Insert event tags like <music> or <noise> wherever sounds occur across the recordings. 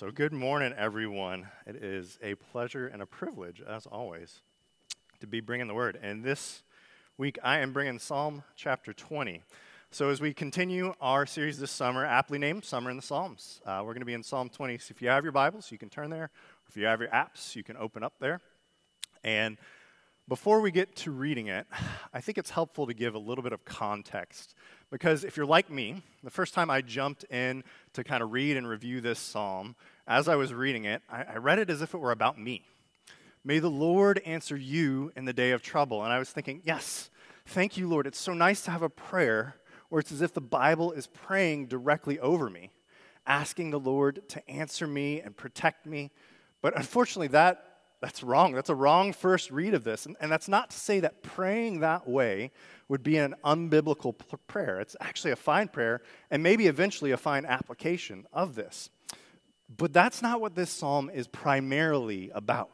So, good morning, everyone. It is a pleasure and a privilege, as always, to be bringing the word. And this week, I am bringing Psalm chapter 20. So, as we continue our series this summer, aptly named Summer in the Psalms, uh, we're going to be in Psalm 20. So, if you have your Bibles, you can turn there. If you have your apps, you can open up there. And before we get to reading it, I think it's helpful to give a little bit of context. Because if you're like me, the first time I jumped in to kind of read and review this psalm, as I was reading it, I, I read it as if it were about me. May the Lord answer you in the day of trouble. And I was thinking, yes, thank you, Lord. It's so nice to have a prayer where it's as if the Bible is praying directly over me, asking the Lord to answer me and protect me. But unfortunately, that that's wrong. That's a wrong first read of this. And, and that's not to say that praying that way would be an unbiblical prayer. It's actually a fine prayer and maybe eventually a fine application of this. But that's not what this psalm is primarily about.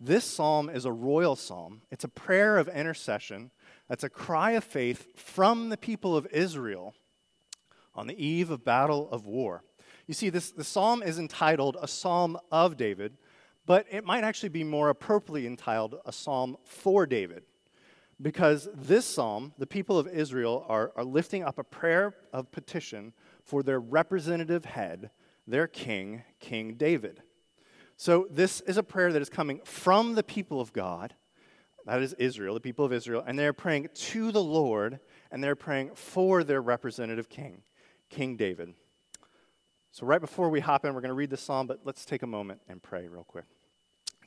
This psalm is a royal psalm, it's a prayer of intercession. That's a cry of faith from the people of Israel on the eve of battle of war. You see, this, the psalm is entitled A Psalm of David but it might actually be more appropriately entitled a psalm for David. Because this psalm, the people of Israel are, are lifting up a prayer of petition for their representative head, their king, King David. So, this is a prayer that is coming from the people of God, that is Israel, the people of Israel, and they're praying to the Lord, and they're praying for their representative king, King David. So, right before we hop in, we're going to read the psalm, but let's take a moment and pray real quick.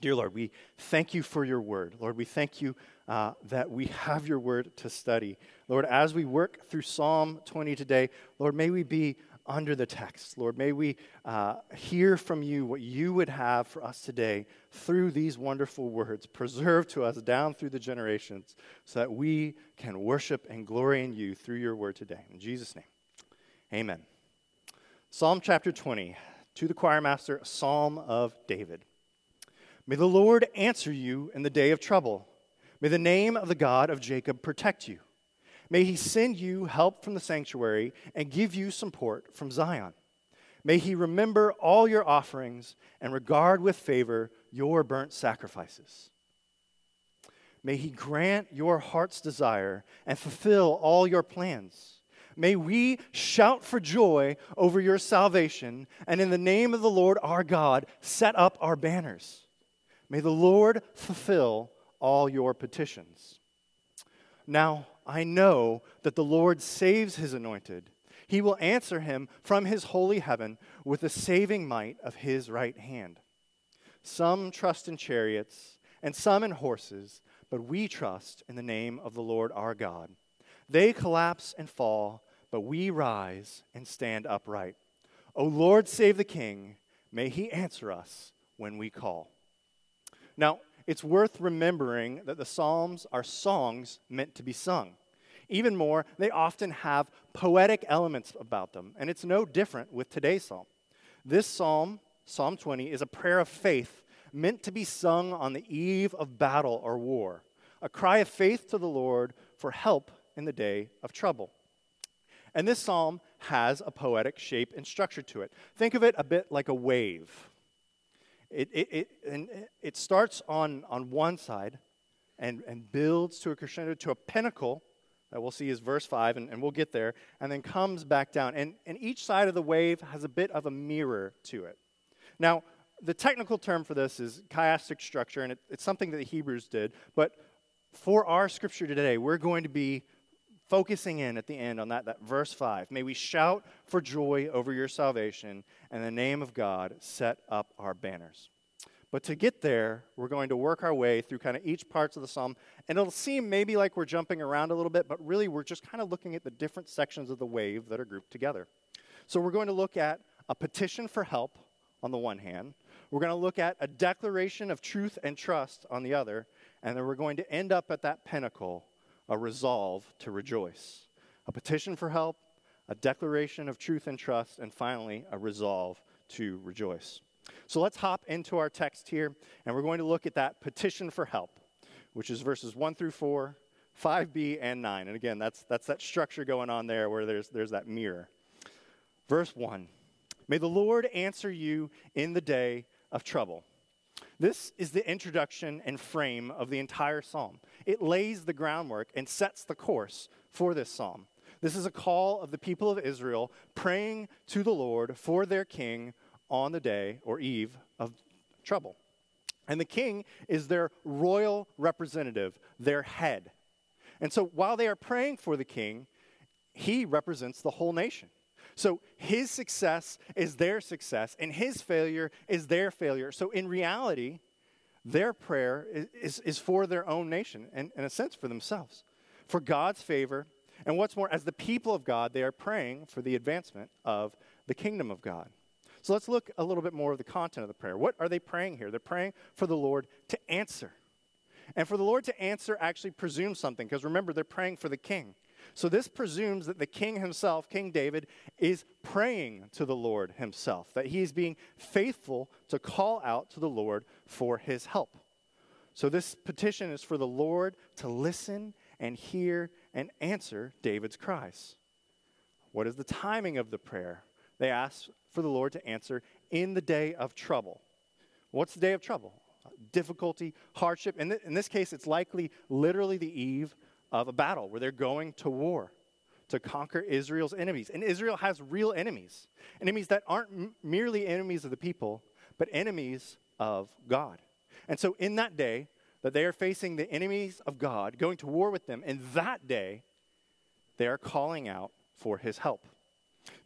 Dear Lord, we thank you for your word. Lord, we thank you uh, that we have your word to study. Lord, as we work through Psalm 20 today, Lord, may we be under the text. Lord, may we uh, hear from you what you would have for us today through these wonderful words, preserved to us down through the generations, so that we can worship and glory in you through your word today. In Jesus' name, amen. Psalm chapter 20, to the choir master, Psalm of David. May the Lord answer you in the day of trouble. May the name of the God of Jacob protect you. May he send you help from the sanctuary and give you support from Zion. May he remember all your offerings and regard with favor your burnt sacrifices. May he grant your heart's desire and fulfill all your plans. May we shout for joy over your salvation, and in the name of the Lord our God, set up our banners. May the Lord fulfill all your petitions. Now, I know that the Lord saves his anointed. He will answer him from his holy heaven with the saving might of his right hand. Some trust in chariots and some in horses, but we trust in the name of the Lord our God. They collapse and fall, but we rise and stand upright. O Lord, save the king. May he answer us when we call. Now, it's worth remembering that the Psalms are songs meant to be sung. Even more, they often have poetic elements about them, and it's no different with today's psalm. This psalm, Psalm 20, is a prayer of faith meant to be sung on the eve of battle or war, a cry of faith to the Lord for help in the day of trouble. And this psalm has a poetic shape and structure to it. Think of it a bit like a wave. It, it, it, and it starts on, on one side and, and builds to a crescendo, to a pinnacle that we'll see is verse 5, and, and we'll get there, and then comes back down. And, and each side of the wave has a bit of a mirror to it. Now, the technical term for this is chiastic structure, and it, it's something that the Hebrews did. But for our scripture today, we're going to be focusing in at the end on that, that verse 5. May we shout for joy over your salvation, and the name of God set up our banners. But to get there, we're going to work our way through kind of each parts of the psalm, and it'll seem maybe like we're jumping around a little bit, but really we're just kind of looking at the different sections of the wave that are grouped together. So we're going to look at a petition for help on the one hand, we're going to look at a declaration of truth and trust on the other, and then we're going to end up at that pinnacle, a resolve to rejoice. A petition for help, a declaration of truth and trust, and finally, a resolve to rejoice. So let's hop into our text here, and we're going to look at that petition for help, which is verses 1 through 4, 5b, and 9. And again, that's, that's that structure going on there where there's, there's that mirror. Verse 1 May the Lord answer you in the day of trouble. This is the introduction and frame of the entire psalm. It lays the groundwork and sets the course for this psalm. This is a call of the people of Israel praying to the Lord for their king on the day or eve of trouble. And the king is their royal representative, their head. And so while they are praying for the king, he represents the whole nation. So his success is their success, and his failure is their failure. So in reality, their prayer is, is, is for their own nation, and in a sense, for themselves, for God's favor and what's more, as the people of God, they are praying for the advancement of the kingdom of God. So let's look a little bit more of the content of the prayer. What are they praying here? They're praying for the Lord to answer. And for the Lord to answer actually presumes something, because remember, they're praying for the king. So this presumes that the king himself, King David, is praying to the Lord himself, that he is being faithful to call out to the Lord for his help. So this petition is for the Lord to listen and hear and answer David's cries. What is the timing of the prayer? They ask for the Lord to answer in the day of trouble. What's the day of trouble? Difficulty, hardship. In, th- in this case, it's likely literally the eve of a battle where they're going to war to conquer Israel's enemies. And Israel has real enemies, enemies that aren't m- merely enemies of the people, but enemies of God. And so in that day, that they are facing the enemies of God, going to war with them, and that day they are calling out for his help.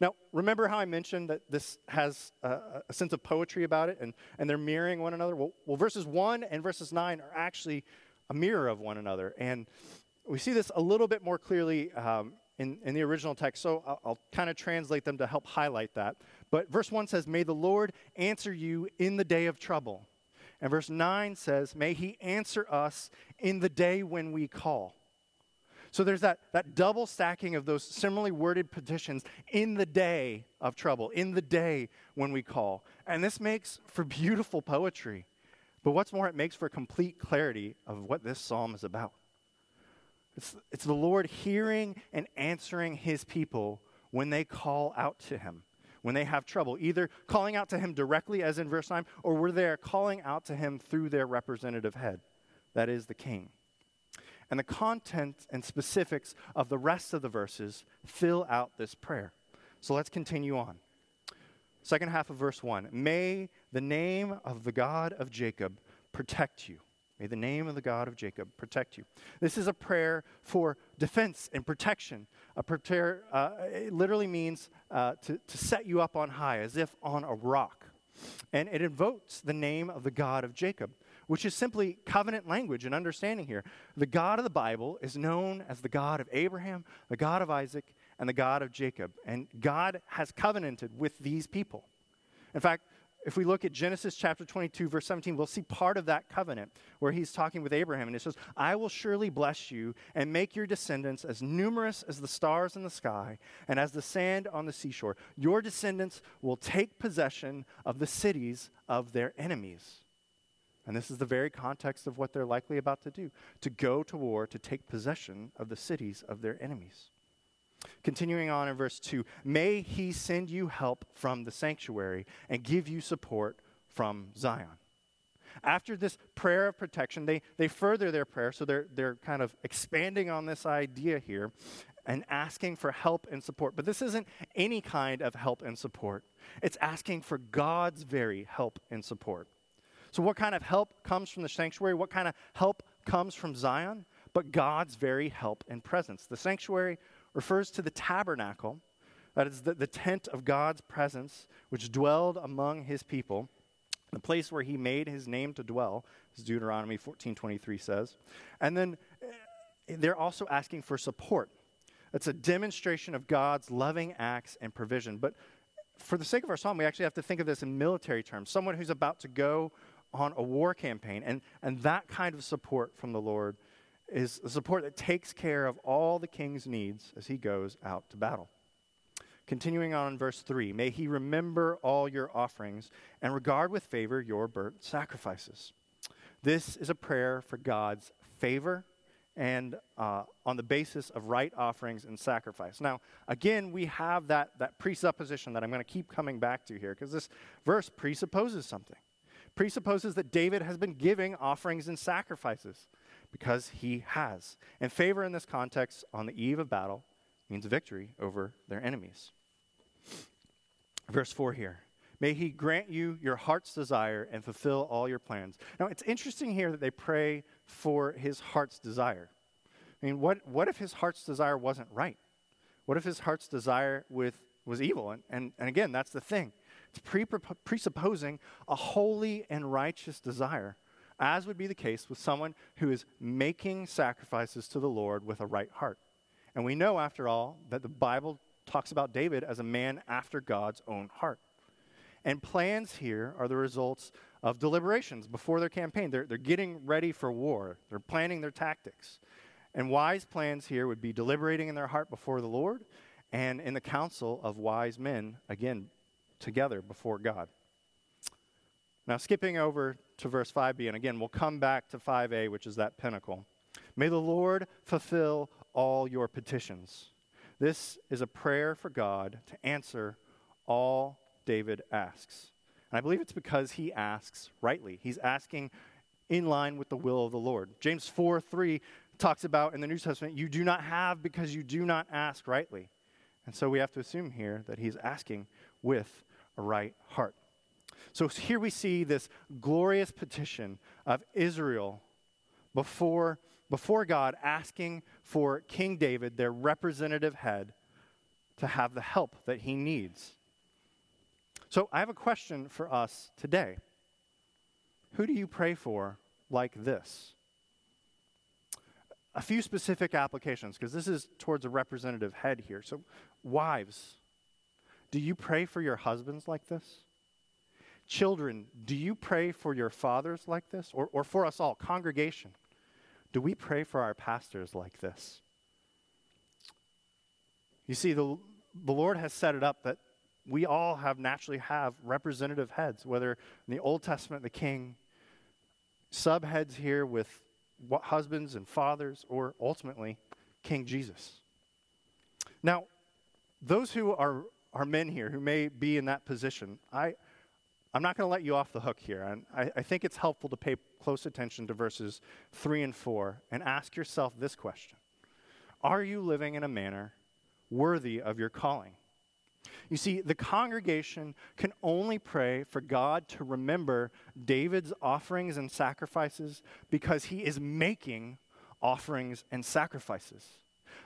Now, remember how I mentioned that this has a, a sense of poetry about it and, and they're mirroring one another? Well, well, verses 1 and verses 9 are actually a mirror of one another. And we see this a little bit more clearly um, in, in the original text, so I'll, I'll kind of translate them to help highlight that. But verse 1 says, May the Lord answer you in the day of trouble. And verse 9 says, May he answer us in the day when we call. So there's that, that double stacking of those similarly worded petitions in the day of trouble, in the day when we call. And this makes for beautiful poetry. But what's more, it makes for complete clarity of what this psalm is about. It's, it's the Lord hearing and answering his people when they call out to him when they have trouble, either calling out to him directly, as in verse 9, or were they are calling out to him through their representative head, that is the king. And the content and specifics of the rest of the verses fill out this prayer. So let's continue on. Second half of verse 1 May the name of the God of Jacob protect you. May the name of the God of Jacob protect you. This is a prayer for defense and protection. A prayer uh, it literally means uh, to, to set you up on high, as if on a rock. And it invokes the name of the God of Jacob, which is simply covenant language and understanding here. The God of the Bible is known as the God of Abraham, the God of Isaac, and the God of Jacob. And God has covenanted with these people. In fact, if we look at Genesis chapter 22, verse 17, we'll see part of that covenant where he's talking with Abraham. And he says, I will surely bless you and make your descendants as numerous as the stars in the sky and as the sand on the seashore. Your descendants will take possession of the cities of their enemies. And this is the very context of what they're likely about to do to go to war to take possession of the cities of their enemies. Continuing on in verse 2 May he send you help from the sanctuary and give you support from Zion. After this prayer of protection, they, they further their prayer, so they're, they're kind of expanding on this idea here and asking for help and support. But this isn't any kind of help and support, it's asking for God's very help and support. So, what kind of help comes from the sanctuary? What kind of help comes from Zion? But God's very help and presence. The sanctuary refers to the tabernacle, that is the, the tent of God's presence, which dwelled among his people, the place where he made his name to dwell, as Deuteronomy 14.23 says. And then eh, they're also asking for support. It's a demonstration of God's loving acts and provision. But for the sake of our psalm, we actually have to think of this in military terms. Someone who's about to go on a war campaign, and, and that kind of support from the Lord is the support that takes care of all the king's needs as he goes out to battle. Continuing on in verse 3 May he remember all your offerings and regard with favor your burnt sacrifices. This is a prayer for God's favor and uh, on the basis of right offerings and sacrifice. Now, again, we have that, that presupposition that I'm going to keep coming back to here because this verse presupposes something. Presupposes that David has been giving offerings and sacrifices because he has. And favor in this context on the eve of battle means victory over their enemies. Verse 4 here. May he grant you your heart's desire and fulfill all your plans. Now, it's interesting here that they pray for his heart's desire. I mean, what, what if his heart's desire wasn't right? What if his heart's desire with, was evil? And, and, and again, that's the thing. It's pre- presupposing a holy and righteous desire, as would be the case with someone who is making sacrifices to the Lord with a right heart. And we know, after all, that the Bible talks about David as a man after God's own heart. And plans here are the results of deliberations before their campaign. They're, they're getting ready for war, they're planning their tactics. And wise plans here would be deliberating in their heart before the Lord and in the council of wise men, again, together before God. Now, skipping over to verse 5b, and again, we'll come back to 5a, which is that pinnacle. May the Lord fulfill all your petitions. This is a prayer for God to answer all David asks. And I believe it's because he asks rightly. He's asking in line with the will of the Lord. James 4 3 talks about in the New Testament, you do not have because you do not ask rightly. And so we have to assume here that he's asking with a right heart. So here we see this glorious petition of Israel before, before God asking for King David, their representative head, to have the help that he needs. So I have a question for us today. Who do you pray for like this? A few specific applications, because this is towards a representative head here. So, wives, do you pray for your husbands like this? Children, do you pray for your fathers like this? Or, or for us all, congregation, do we pray for our pastors like this? You see, the, the Lord has set it up that we all have naturally have representative heads, whether in the Old Testament, the king, subheads here with husbands and fathers, or ultimately, King Jesus. Now, those who are, are men here who may be in that position, I, I'm not going to let you off the hook here. And I, I think it's helpful to pay close attention to verses 3 and 4 and ask yourself this question Are you living in a manner worthy of your calling? You see, the congregation can only pray for God to remember David's offerings and sacrifices because he is making offerings and sacrifices.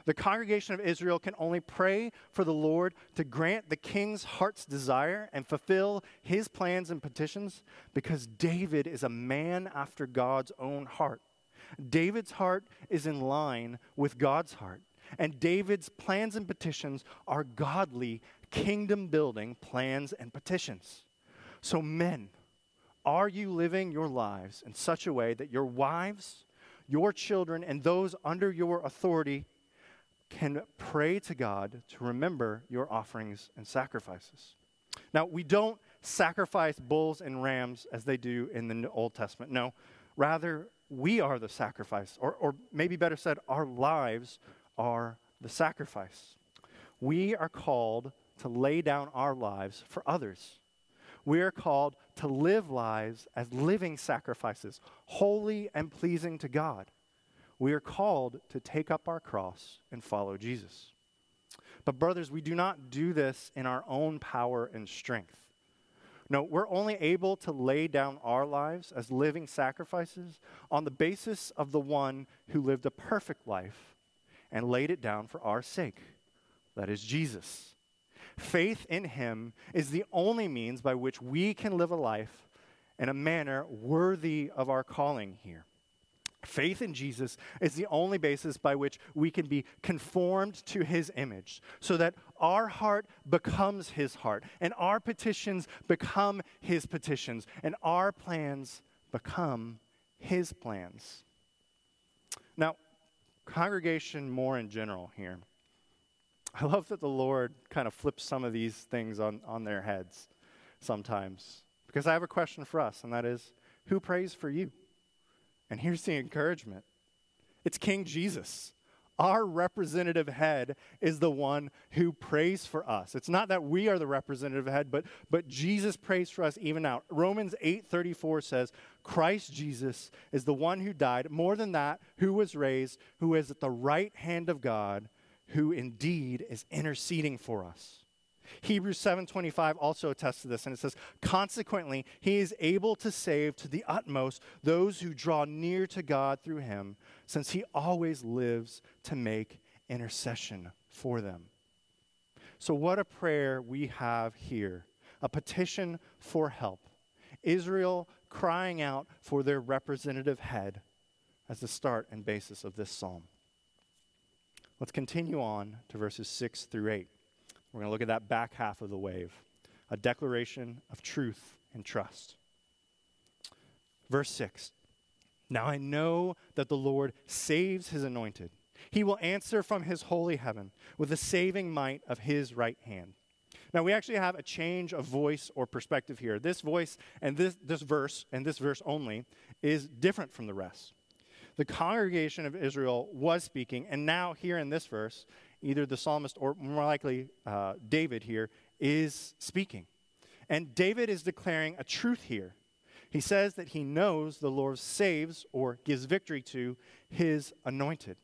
The congregation of Israel can only pray for the Lord to grant the king's heart's desire and fulfill his plans and petitions because David is a man after God's own heart. David's heart is in line with God's heart. And David's plans and petitions are godly kingdom building plans and petitions. So, men, are you living your lives in such a way that your wives, your children, and those under your authority can pray to God to remember your offerings and sacrifices? Now, we don't sacrifice bulls and rams as they do in the Old Testament. No, rather, we are the sacrifice, or, or maybe better said, our lives are the sacrifice. We are called to lay down our lives for others. We are called to live lives as living sacrifices, holy and pleasing to God. We are called to take up our cross and follow Jesus. But, brothers, we do not do this in our own power and strength. No, we're only able to lay down our lives as living sacrifices on the basis of the one who lived a perfect life and laid it down for our sake. That is Jesus. Faith in Him is the only means by which we can live a life in a manner worthy of our calling here. Faith in Jesus is the only basis by which we can be conformed to his image, so that our heart becomes his heart, and our petitions become his petitions, and our plans become his plans. Now, congregation more in general here. I love that the Lord kind of flips some of these things on, on their heads sometimes. Because I have a question for us, and that is who prays for you? And here's the encouragement It's King Jesus. Our representative head is the one who prays for us. It's not that we are the representative head, but, but Jesus prays for us even now. Romans 8:34 says, Christ Jesus is the one who died, more than that, who was raised, who is at the right hand of God, who indeed is interceding for us. Hebrews 7:25 also attests to this and it says consequently he is able to save to the utmost those who draw near to God through him since he always lives to make intercession for them. So what a prayer we have here. A petition for help. Israel crying out for their representative head as the start and basis of this psalm. Let's continue on to verses 6 through 8. We're going to look at that back half of the wave a declaration of truth and trust. Verse 6 Now I know that the Lord saves his anointed. He will answer from his holy heaven with the saving might of his right hand. Now, we actually have a change of voice or perspective here. This voice and this, this verse, and this verse only, is different from the rest. The congregation of Israel was speaking, and now, here in this verse, either the psalmist or more likely uh, David here is speaking. And David is declaring a truth here. He says that he knows the Lord saves or gives victory to his anointed.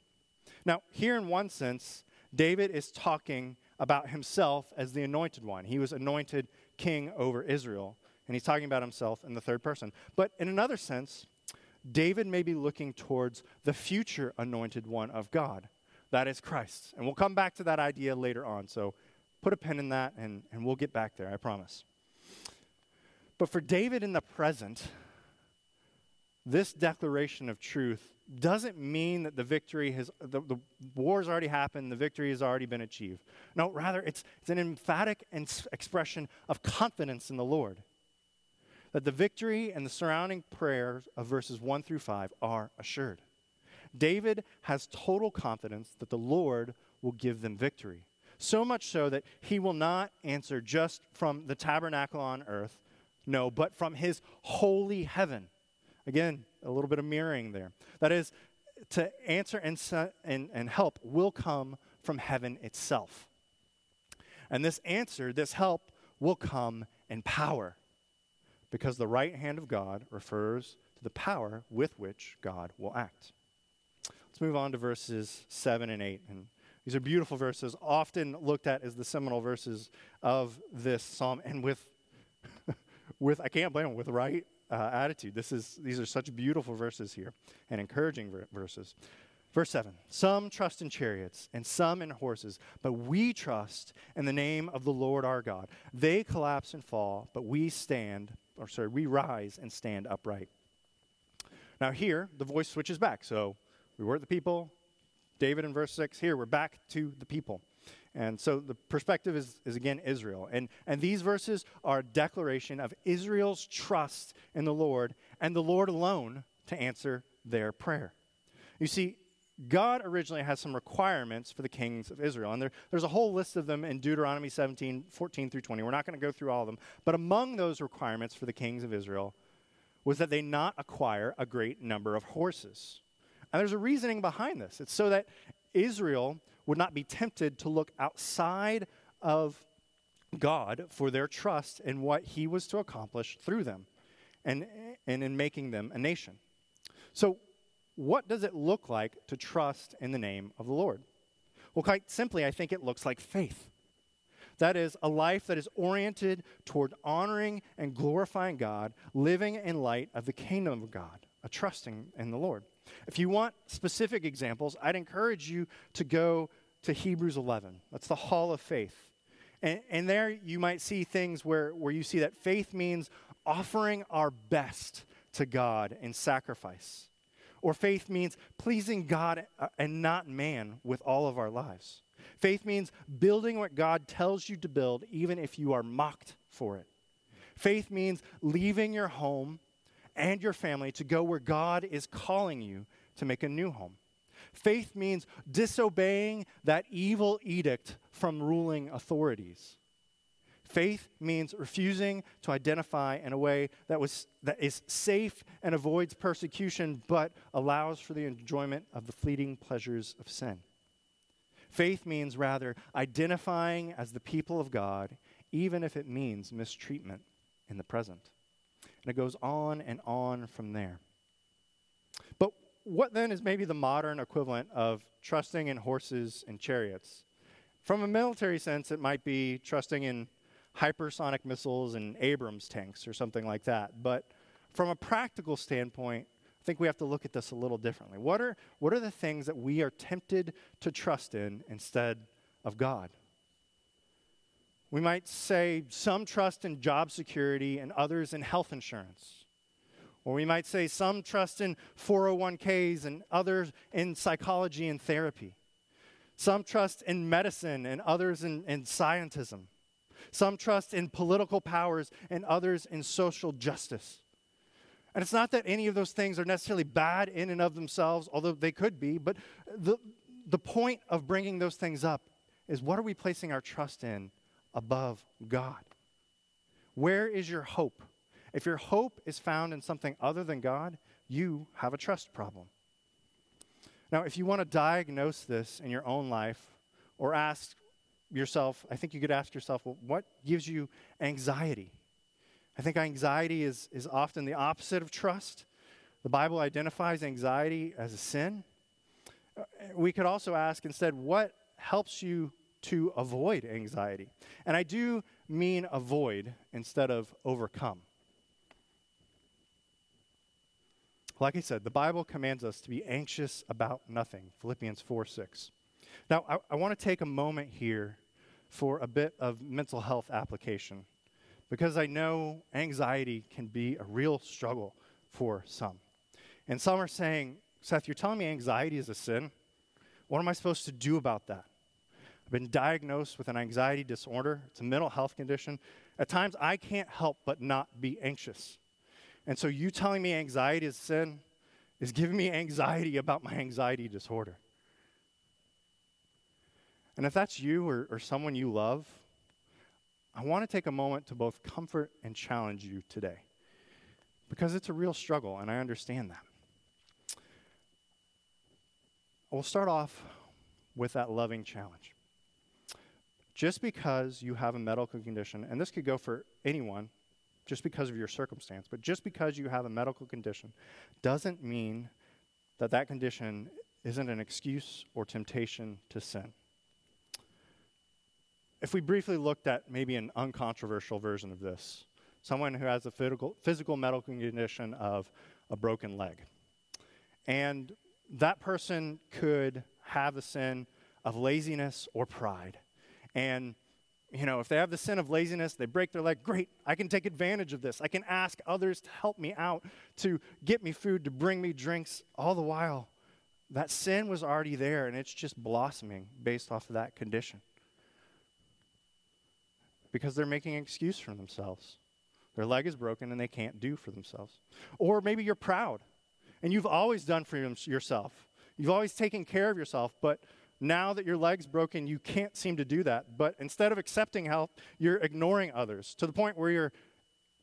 Now, here in one sense, David is talking about himself as the anointed one. He was anointed king over Israel, and he's talking about himself in the third person. But in another sense, David may be looking towards the future anointed one of God, that is Christ. And we'll come back to that idea later on. So put a pen in that and, and we'll get back there, I promise. But for David in the present, this declaration of truth doesn't mean that the victory has, the, the war's already happened, the victory has already been achieved. No, rather, it's, it's an emphatic expression of confidence in the Lord. That the victory and the surrounding prayers of verses 1 through 5 are assured. David has total confidence that the Lord will give them victory. So much so that he will not answer just from the tabernacle on earth, no, but from his holy heaven. Again, a little bit of mirroring there. That is, to answer and, and, and help will come from heaven itself. And this answer, this help, will come in power because the right hand of God refers to the power with which God will act. Let's move on to verses 7 and 8. And these are beautiful verses, often looked at as the seminal verses of this psalm, and with, <laughs> with I can't blame them, with right uh, attitude. This is, these are such beautiful verses here and encouraging ver- verses. Verse 7 Some trust in chariots and some in horses, but we trust in the name of the Lord our God. They collapse and fall, but we stand, or sorry, we rise and stand upright. Now, here, the voice switches back. So we were the people. David in verse 6 here, we're back to the people. And so the perspective is, is again Israel. And, and these verses are a declaration of Israel's trust in the Lord and the Lord alone to answer their prayer. You see, God originally has some requirements for the kings of Israel. And there, there's a whole list of them in Deuteronomy 17, 14 through 20. We're not going to go through all of them. But among those requirements for the kings of Israel was that they not acquire a great number of horses. And there's a reasoning behind this. It's so that Israel would not be tempted to look outside of God for their trust in what he was to accomplish through them and, and in making them a nation. So, what does it look like to trust in the name of the Lord? Well, quite simply, I think it looks like faith. That is, a life that is oriented toward honoring and glorifying God, living in light of the kingdom of God, a trusting in the Lord. If you want specific examples, I'd encourage you to go to Hebrews 11. That's the hall of faith. And, and there you might see things where, where you see that faith means offering our best to God in sacrifice. Or faith means pleasing God uh, and not man with all of our lives. Faith means building what God tells you to build, even if you are mocked for it. Faith means leaving your home and your family to go where God is calling you to make a new home. Faith means disobeying that evil edict from ruling authorities. Faith means refusing to identify in a way that, was, that is safe and avoids persecution, but allows for the enjoyment of the fleeting pleasures of sin. Faith means rather identifying as the people of God, even if it means mistreatment in the present. And it goes on and on from there. But what then is maybe the modern equivalent of trusting in horses and chariots? From a military sense, it might be trusting in hypersonic missiles and Abrams tanks or something like that. But from a practical standpoint, I think we have to look at this a little differently. What are, what are the things that we are tempted to trust in instead of God? We might say some trust in job security and others in health insurance. Or we might say some trust in 401ks and others in psychology and therapy. Some trust in medicine and others in, in scientism. Some trust in political powers and others in social justice. And it's not that any of those things are necessarily bad in and of themselves, although they could be, but the, the point of bringing those things up is what are we placing our trust in above God? Where is your hope? If your hope is found in something other than God, you have a trust problem. Now, if you want to diagnose this in your own life or ask yourself, I think you could ask yourself, well, what gives you anxiety? I think anxiety is, is often the opposite of trust. The Bible identifies anxiety as a sin. Uh, we could also ask instead, what helps you to avoid anxiety? And I do mean avoid instead of overcome. Like I said, the Bible commands us to be anxious about nothing. Philippians 4 6. Now, I, I want to take a moment here for a bit of mental health application because I know anxiety can be a real struggle for some. And some are saying, Seth, you're telling me anxiety is a sin? What am I supposed to do about that? I've been diagnosed with an anxiety disorder. It's a mental health condition. At times, I can't help but not be anxious. And so, you telling me anxiety is sin is giving me anxiety about my anxiety disorder. And if that's you or, or someone you love, I want to take a moment to both comfort and challenge you today because it's a real struggle, and I understand that. We'll start off with that loving challenge. Just because you have a medical condition, and this could go for anyone, just because of your circumstance, but just because you have a medical condition doesn't mean that that condition isn't an excuse or temptation to sin if we briefly looked at maybe an uncontroversial version of this, someone who has a physical, physical medical condition of a broken leg. And that person could have a sin of laziness or pride. And, you know, if they have the sin of laziness, they break their leg, great, I can take advantage of this. I can ask others to help me out, to get me food, to bring me drinks, all the while. That sin was already there, and it's just blossoming based off of that condition because they're making an excuse for themselves. Their leg is broken and they can't do for themselves. Or maybe you're proud and you've always done for yourself. You've always taken care of yourself, but now that your leg's broken, you can't seem to do that. But instead of accepting help, you're ignoring others to the point where you're,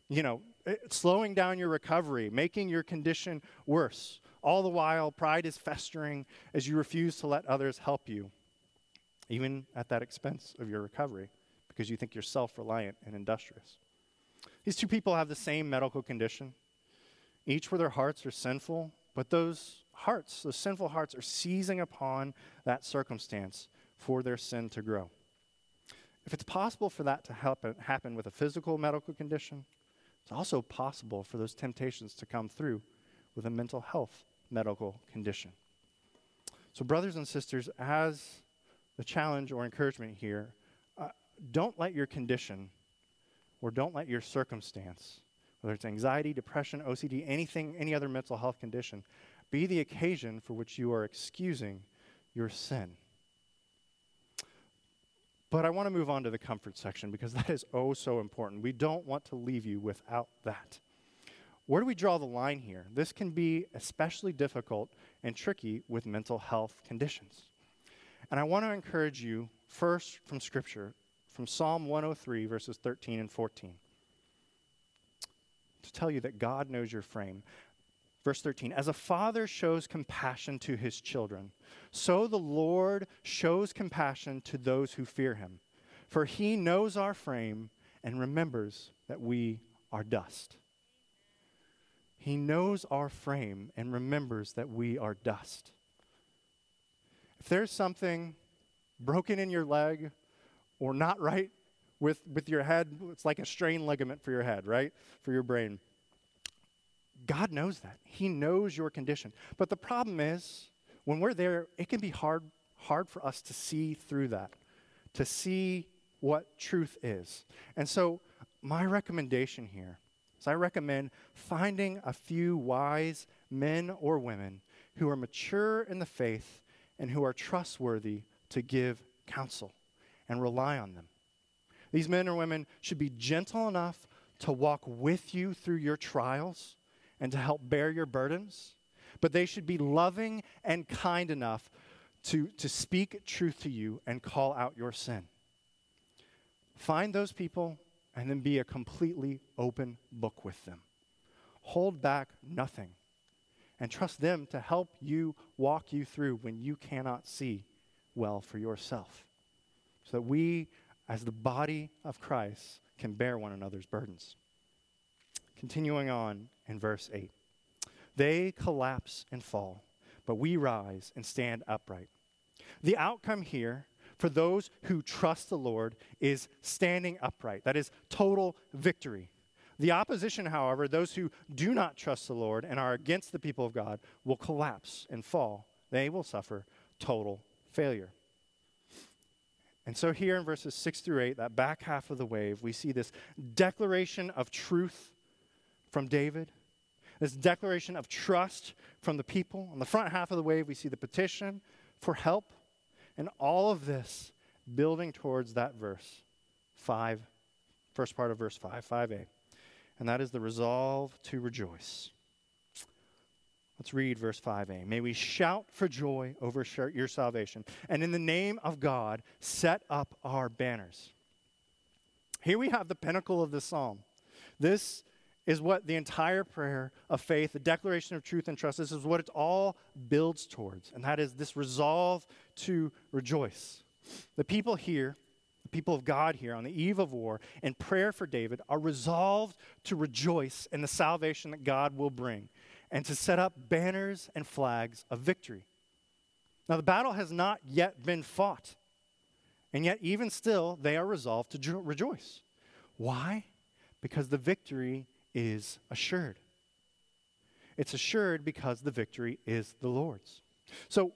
you know, eh, slowing down your recovery, making your condition worse. All the while, pride is festering as you refuse to let others help you, even at that expense of your recovery because you think you're self reliant and industrious. These two people have the same medical condition, each where their hearts are sinful, but those hearts, those sinful hearts, are seizing upon that circumstance for their sin to grow. If it's possible for that to happen, happen with a physical medical condition, it's also possible for those temptations to come through with a mental health medical condition. So, brothers and sisters, as the challenge or encouragement here, uh, don't let your condition or don't let your circumstance, whether it's anxiety, depression, OCD, anything, any other mental health condition, be the occasion for which you are excusing your sin. But I want to move on to the comfort section because <laughs> that is oh so important. We don't want to leave you without that. Where do we draw the line here? This can be especially difficult and tricky with mental health conditions. And I want to encourage you, first from Scripture, from Psalm 103, verses 13 and 14, to tell you that God knows your frame. Verse 13 As a father shows compassion to his children, so the Lord shows compassion to those who fear him. For he knows our frame and remembers that we are dust. He knows our frame and remembers that we are dust. If there's something broken in your leg or not right with, with your head, it's like a strained ligament for your head, right? For your brain. God knows that. He knows your condition. But the problem is, when we're there, it can be hard, hard for us to see through that, to see what truth is. And so, my recommendation here is I recommend finding a few wise men or women who are mature in the faith and who are trustworthy to give counsel and rely on them. These men or women should be gentle enough to walk with you through your trials and to help bear your burdens, but they should be loving and kind enough to, to speak truth to you and call out your sin. Find those people and then be a completely open book with them. Hold back nothing and trust them to help you walk you through when you cannot see well for yourself. So that we, as the body of Christ, can bear one another's burdens. Continuing on in verse 8 They collapse and fall, but we rise and stand upright. The outcome here for those who trust the Lord is standing upright. That is total victory. The opposition, however, those who do not trust the Lord and are against the people of God, will collapse and fall. They will suffer total failure. And so, here in verses 6 through 8, that back half of the wave, we see this declaration of truth from David, this declaration of trust from the people. On the front half of the wave, we see the petition for help, and all of this building towards that verse 5, first part of verse 5, 5a. And that is the resolve to rejoice. Let's read verse 5a. May we shout for joy over your salvation, and in the name of God, set up our banners. Here we have the pinnacle of the psalm. This is what the entire prayer of faith, the declaration of truth and trust, this is what it all builds towards, and that is this resolve to rejoice. The people here, the people of God here on the eve of war, in prayer for David, are resolved to rejoice in the salvation that God will bring and to set up banners and flags of victory. Now, the battle has not yet been fought, and yet, even still, they are resolved to jo- rejoice. Why? Because the victory is assured. It's assured because the victory is the Lord's. So,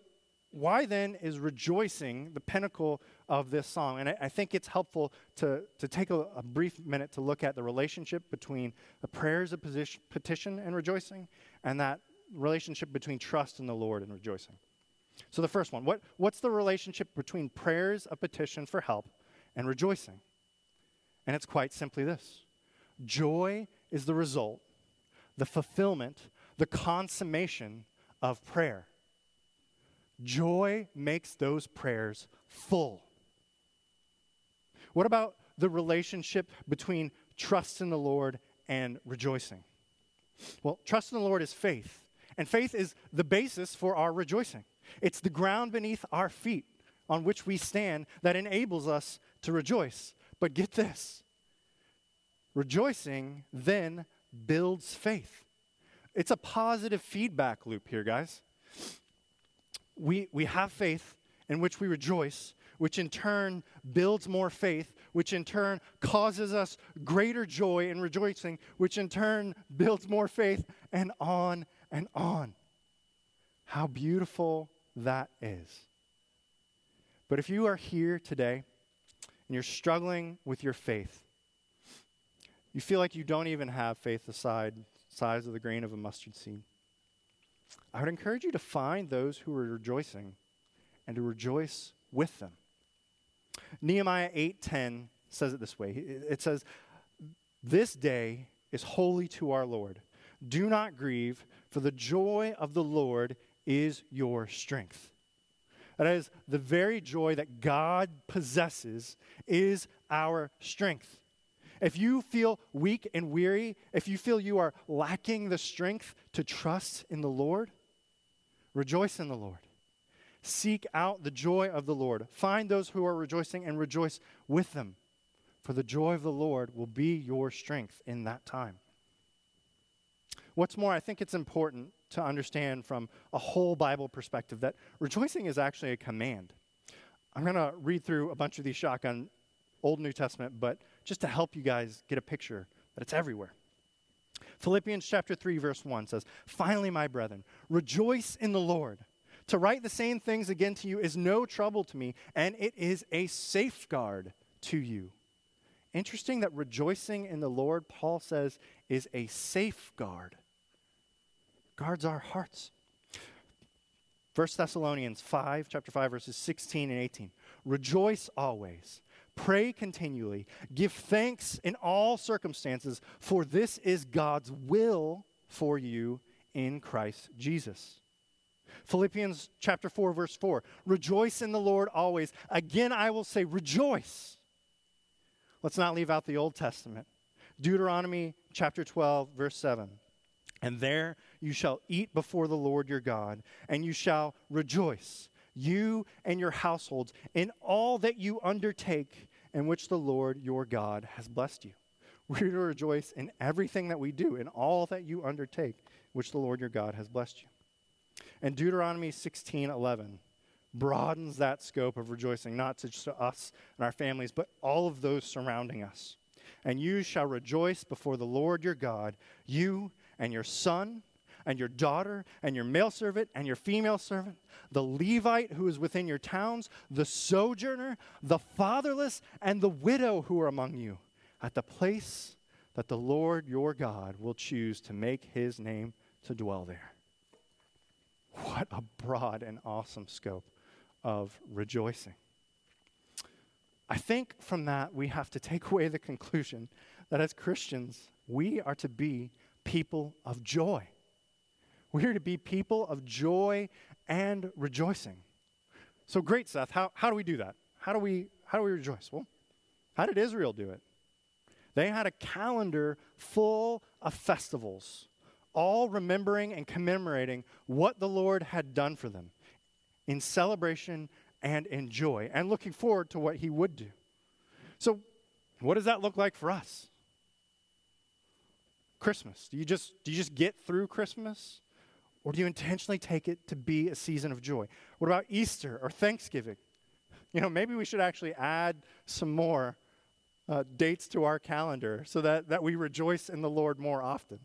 why then is rejoicing the pinnacle of this song? And I, I think it's helpful to, to take a, a, brief minute to look at the relationship between the prayers of position, petition and rejoicing and that relationship between trust in the Lord and rejoicing. So, the first one what, what's the relationship between prayers of petition for help and rejoicing? And it's quite simply this joy is the result, the fulfillment, the consummation of prayer. Joy makes those prayers full. What about the relationship between trust in the Lord and rejoicing? Well, trust in the Lord is faith, and faith is the basis for our rejoicing. It's the ground beneath our feet on which we stand that enables us to rejoice. But get this rejoicing then builds faith. It's a positive feedback loop here, guys we, we have faith in which we rejoice, which in turn builds more faith, which in turn causes us greater joy and rejoicing, which in turn builds more faith, and on and on. How beautiful that is. But if you are here today and you're struggling with your faith, you feel like you don't even have faith the size of the grain of a mustard seed. I would encourage you to find those who are rejoicing and to rejoice with them. Nehemiah 8:10 says it this way. It says, "This day is holy to our Lord. Do not grieve, for the joy of the Lord is your strength." That is, the very joy that God possesses is our strength. If you feel weak and weary, if you feel you are lacking the strength to trust in the Lord, rejoice in the Lord. Seek out the joy of the Lord. Find those who are rejoicing and rejoice with them. For the joy of the Lord will be your strength in that time. What's more, I think it's important to understand from a whole Bible perspective that rejoicing is actually a command. I'm going to read through a bunch of these shotgun Old New Testament, but just to help you guys get a picture that it's everywhere. Philippians chapter 3 verse 1 says, "Finally, my brethren, rejoice in the Lord. To write the same things again to you is no trouble to me, and it is a safeguard to you." Interesting that rejoicing in the Lord, Paul says, is a safeguard. Guards our hearts. 1 Thessalonians 5, chapter 5, verses 16 and 18. Rejoice always. Pray continually. Give thanks in all circumstances, for this is God's will for you in Christ Jesus. Philippians chapter 4, verse 4. Rejoice in the Lord always. Again, I will say, rejoice. Let's not leave out the Old Testament. Deuteronomy chapter 12, verse 7. And there you shall eat before the Lord your God, and you shall rejoice, you and your households, in all that you undertake, in which the Lord your God has blessed you. <laughs> We're to rejoice in everything that we do, in all that you undertake, which the Lord your God has blessed you. And Deuteronomy 16 11 broadens that scope of rejoicing, not just to us and our families, but all of those surrounding us. And you shall rejoice before the Lord your God, you and your son and your daughter and your male servant and your female servant, the Levite who is within your towns, the sojourner, the fatherless, and the widow who are among you, at the place that the Lord your God will choose to make his name to dwell there. What a broad and awesome scope of rejoicing. I think from that we have to take away the conclusion that as Christians, we are to be people of joy. We're to be people of joy and rejoicing. So great, Seth. How, how do we do that? How do we how do we rejoice? Well, how did Israel do it? They had a calendar full of festivals, all remembering and commemorating what the Lord had done for them in celebration and in joy, and looking forward to what He would do. So, what does that look like for us? Christmas? Do you just do you just get through Christmas? Or do you intentionally take it to be a season of joy? What about Easter or Thanksgiving? You know, maybe we should actually add some more uh, dates to our calendar so that, that we rejoice in the Lord more often.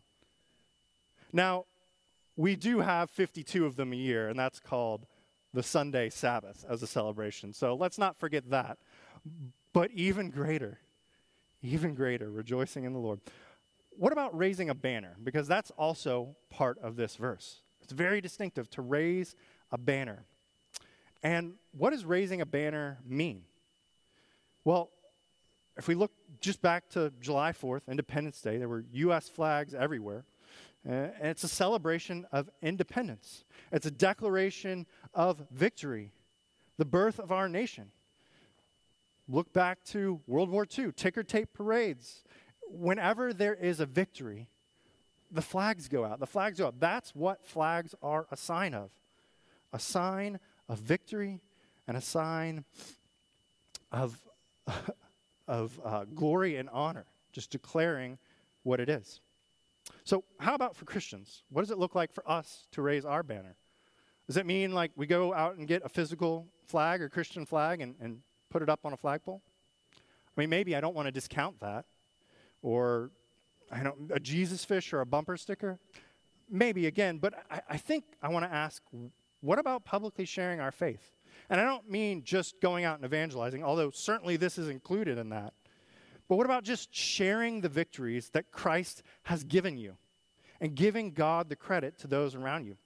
Now, we do have 52 of them a year, and that's called the Sunday Sabbath as a celebration. So let's not forget that. But even greater, even greater, rejoicing in the Lord what about raising a banner? Because that's also part of this verse. It's very distinctive to raise a banner. And what does raising a banner mean? Well, if we look just back to July 4th, Independence Day, there were U.S. flags everywhere. And it's a celebration of independence, it's a declaration of victory, the birth of our nation. Look back to World War II, ticker tape parades, whenever there is a victory, the flags go out. The flags go up. That's what flags are a sign of a sign of victory and a sign of, <laughs> of uh, glory and honor, just declaring what it is. So, how about for Christians? What does it look like for us to raise our banner? Does it mean like we go out and get a physical flag or Christian flag and, and put it up on a flagpole? I mean, maybe I don't want to discount that or I don't, a Jesus fish or a bumper sticker? Maybe again, but I, I think I want to ask what about publicly sharing our faith? And I don't mean just going out and evangelizing, although certainly this is included in that. But what about just sharing the victories that Christ has given you and giving God the credit to those around you?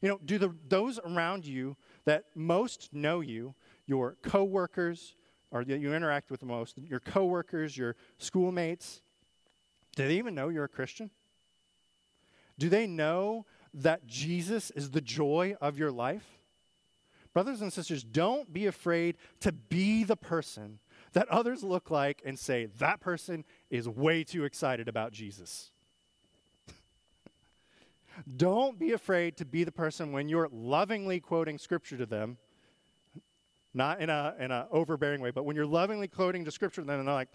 You know, do the, those around you that most know you, your coworkers, or that you interact with the most, your coworkers, your schoolmates, do they even know you're a Christian? Do they know that Jesus is the joy of your life? Brothers and sisters, don't be afraid to be the person that others look like and say, that person is way too excited about Jesus. <laughs> don't be afraid to be the person when you're lovingly quoting scripture to them, not in a in an overbearing way, but when you're lovingly quoting the scripture to them and they're like,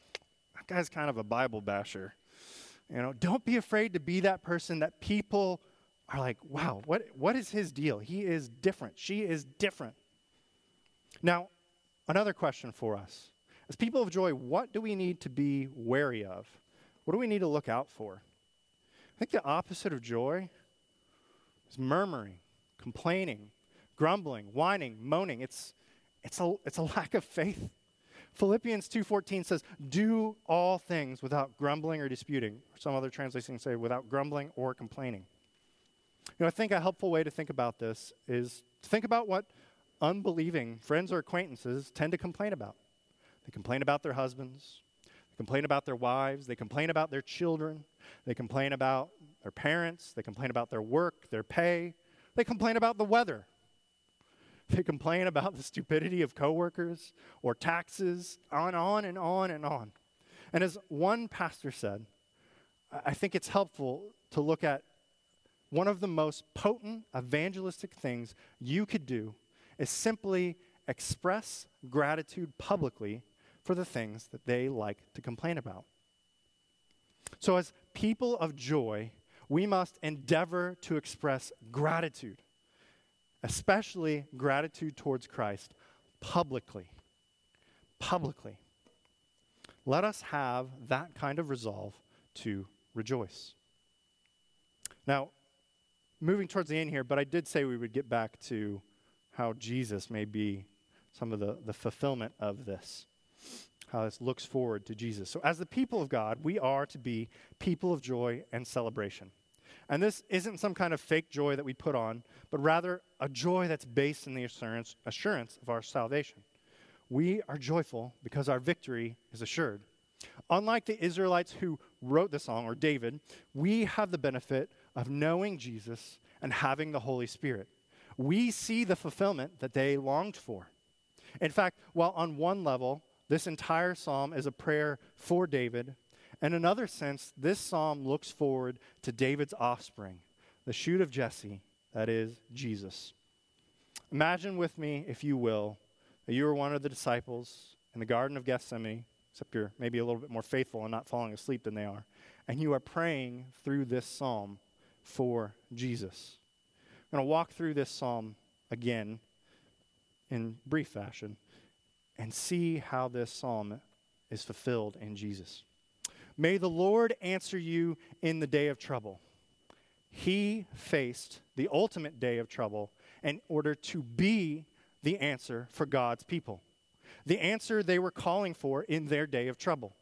that guy's kind of a Bible basher. You know, don't be afraid to be that person that people are like, wow, what, what is his deal? He is different. She is different. Now, another question for us. As people of joy, what do we need to be wary of? What do we need to look out for? I think the opposite of joy is murmuring, complaining, grumbling, whining, moaning. It's, it's, a, it's a <laughs> lack of faith. Philippians 2:14 says, "Do all things without grumbling or disputing." Some other translations say without grumbling or complaining. You know, I think a helpful way to think about this is to think about what unbelieving friends or acquaintances tend to complain about. They complain about their husbands, they complain about their wives, they complain about their children, they complain about their parents, they complain about their work, their pay, they complain about the weather. <laughs> They complain about the stupidity of coworkers or taxes, on, on and on and on. And as one pastor said, I think it's helpful to look at one of the most potent evangelistic things you could do is simply express gratitude publicly for the things that they like to complain about. So, as people of joy, we must endeavor to express gratitude especially gratitude towards Christ, publicly. Publicly. Let us have that kind of resolve to rejoice. Now, moving towards the end here, but I did say we would get back to how Jesus may be some of the, the fulfillment of this, how this looks forward to Jesus. So, as the people of God, we are to be people of joy and celebration. And this isn't some kind of fake joy that we put on, but rather a joy that's based in the assurance, assurance of our salvation. We are joyful because our victory is assured. Unlike the Israelites who wrote the song, or David, we have the benefit of knowing Jesus and having the Holy Spirit. We see the fulfillment that they longed for. In fact, while on one level, this entire psalm is a prayer for David in another sense, this psalm looks forward to David's offspring, the shoot of Jesse, that is, Jesus. Imagine with me, if you will, that you were one of the disciples in the Garden of Gethsemane, except you're maybe a little bit more faithful and not falling asleep than they are, and you are praying through this psalm for Jesus. I'm going to walk through this psalm again in brief fashion and see how this psalm is fulfilled in Jesus. May the Lord answer you in the day of trouble. He faced the ultimate day of trouble in order to be the answer for God's people, the answer they were calling for in their day of trouble.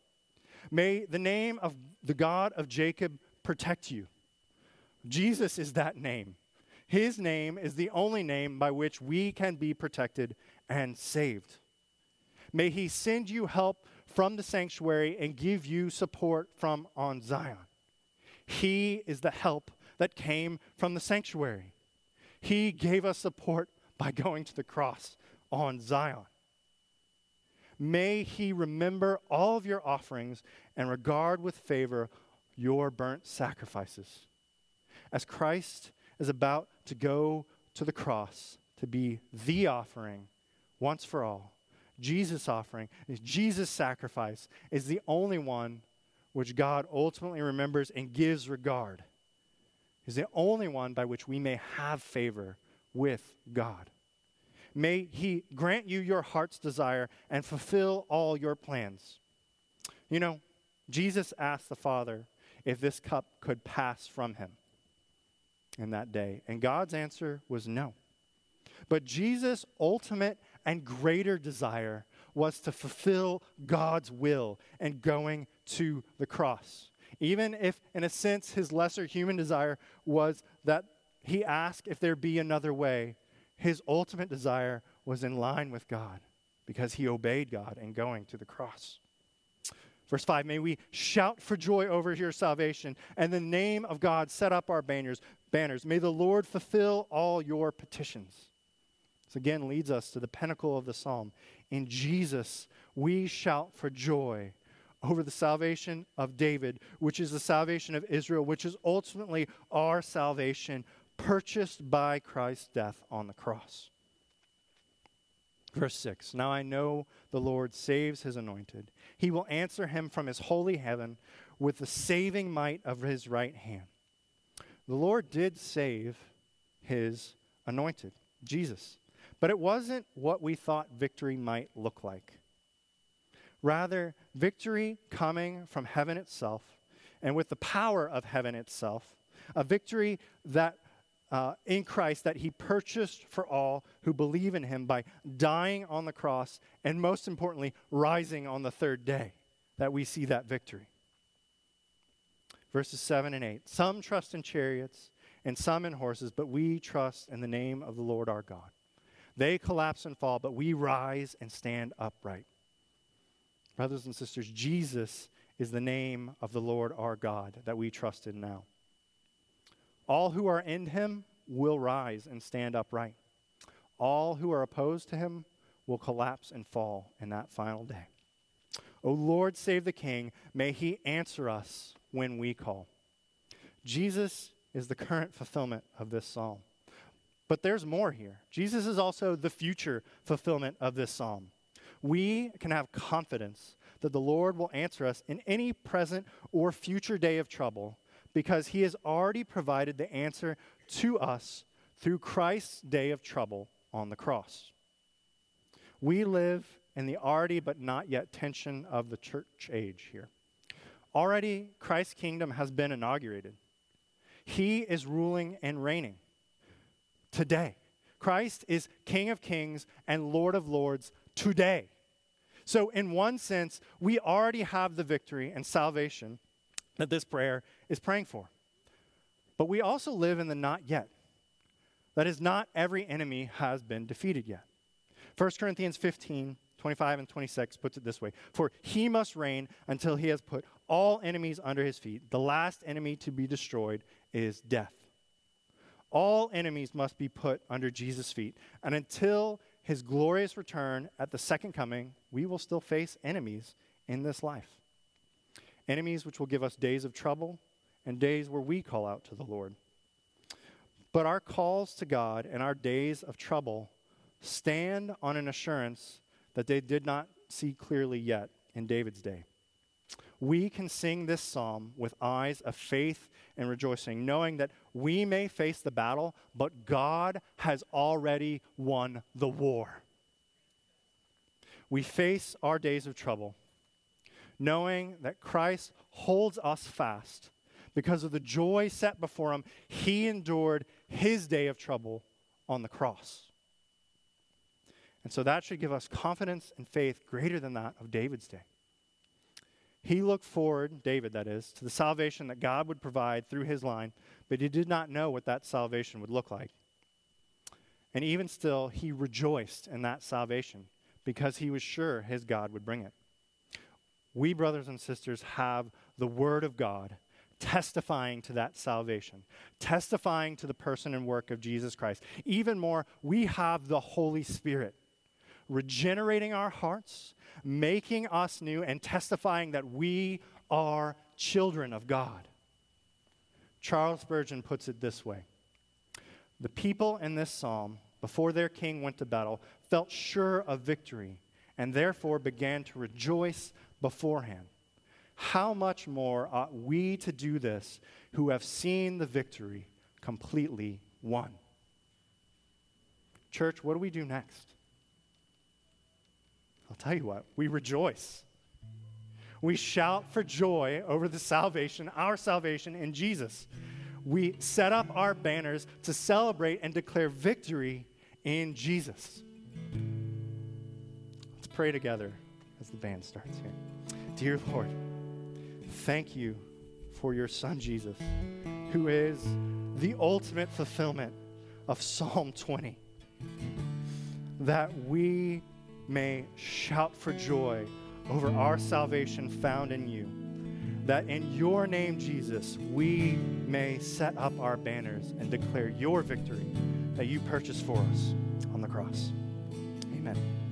May the name of the God of Jacob protect you. Jesus is that name. His name is the only name by which we can be protected and saved. May he send you help from the sanctuary and give you support from on Zion. He is the help that came from the sanctuary. He gave us support by going to the cross on Zion. May He remember all of your offerings and regard with favor your burnt sacrifices. As Christ is about to go to the cross to be the offering once for all, Jesus' offering, is Jesus' sacrifice is the only one which God ultimately remembers and gives regard. Is the only one by which we may have favor with God. May He grant you your heart's desire and fulfill all your plans. You know, Jesus asked the Father if this cup could pass from him in that day, and God's answer was no. But Jesus' ultimate and greater desire was to fulfill God's will and going to the cross. Even if, in a sense, his lesser human desire was that he asked if there be another way, his ultimate desire was in line with God because he obeyed God in going to the cross. Verse 5 May we shout for joy over your salvation, and the name of God set up our banners. banners. May the Lord fulfill all your petitions. Again leads us to the pinnacle of the psalm. In Jesus, we shout for joy over the salvation of David, which is the salvation of Israel, which is ultimately our salvation, purchased by Christ's death on the cross. Verse 6 Now I know the Lord saves his anointed. He will answer him from his holy heaven with the saving might of his right hand. The Lord did save his anointed, Jesus. But it wasn't what we thought victory might look like. Rather, victory coming from heaven itself and with the power of heaven itself, a victory that uh, in Christ that he purchased for all who believe in him by dying on the cross and most importantly, rising on the third day, that we see that victory. Verses 7 and 8 Some trust in chariots and some in horses, but we trust in the name of the Lord our God. They collapse and fall, but we rise and stand upright. Brothers and sisters, Jesus is the name of the Lord our God that we trust in now. All who are in him will rise and stand upright. All who are opposed to him will collapse and fall in that final day. O Lord, save the King. May he answer us when we call. Jesus is the current fulfillment of this psalm. But there's more here. Jesus is also the future fulfillment of this psalm. We can have confidence that the Lord will answer us in any present or future day of trouble because he has already provided the answer to us through Christ's day of trouble on the cross. We live in the already but not yet tension of the church age here. Already, Christ's kingdom has been inaugurated. He is ruling and reigning today. Christ is King of kings and Lord of lords today. So, in one sense, we already have the victory and salvation that this prayer is praying for. But we also live in the not yet. That is, not every enemy has been defeated yet. 1 Corinthians 15, 25 and 26 puts it this way For he must reign until he has put all enemies under his feet. The last enemy to be destroyed is death. All enemies must be put under Jesus' feet. And until his glorious return at the second coming, we will still face enemies in this life. Enemies which will give us days of trouble and days where we call out to the Lord. But our calls to God and our days of trouble stand on an assurance that they did not see clearly yet in David's day. We can sing this psalm with eyes of faith and rejoicing, knowing that we may face the battle, but God has already won the war. We face our days of trouble, knowing that Christ holds us fast because of the joy set before him, he endured his day of trouble on the cross. And so that should give us confidence and faith greater than that of David's day. He looked forward, David that is, to the salvation that God would provide through his line, but he did not know what that salvation would look like. And even still, he rejoiced in that salvation because he was sure his God would bring it. We, brothers and sisters, have the Word of God testifying to that salvation, testifying to the person and work of Jesus Christ. Even more, we have the Holy Spirit regenerating our hearts, making us new, and testifying that we are children of God. Charles Spurgeon puts it this way The people in this psalm, before their king went to battle, felt sure of victory and therefore began to rejoice beforehand how much more ought we to do this who have seen the victory completely won? Church, what do we do next? I'll tell you what, we rejoice. We shout for joy over the salvation, our salvation in Jesus. We set up our banners to celebrate and declare victory in Jesus. Let's pray together as the band starts here. Dear Lord, thank you for your son, Jesus, who is the ultimate fulfillment of Psalm 20. That we may shout for joy over our salvation found in you. That in your name, Jesus, we may set up our banners and declare your victory that you purchased for us. on the cross. Amen.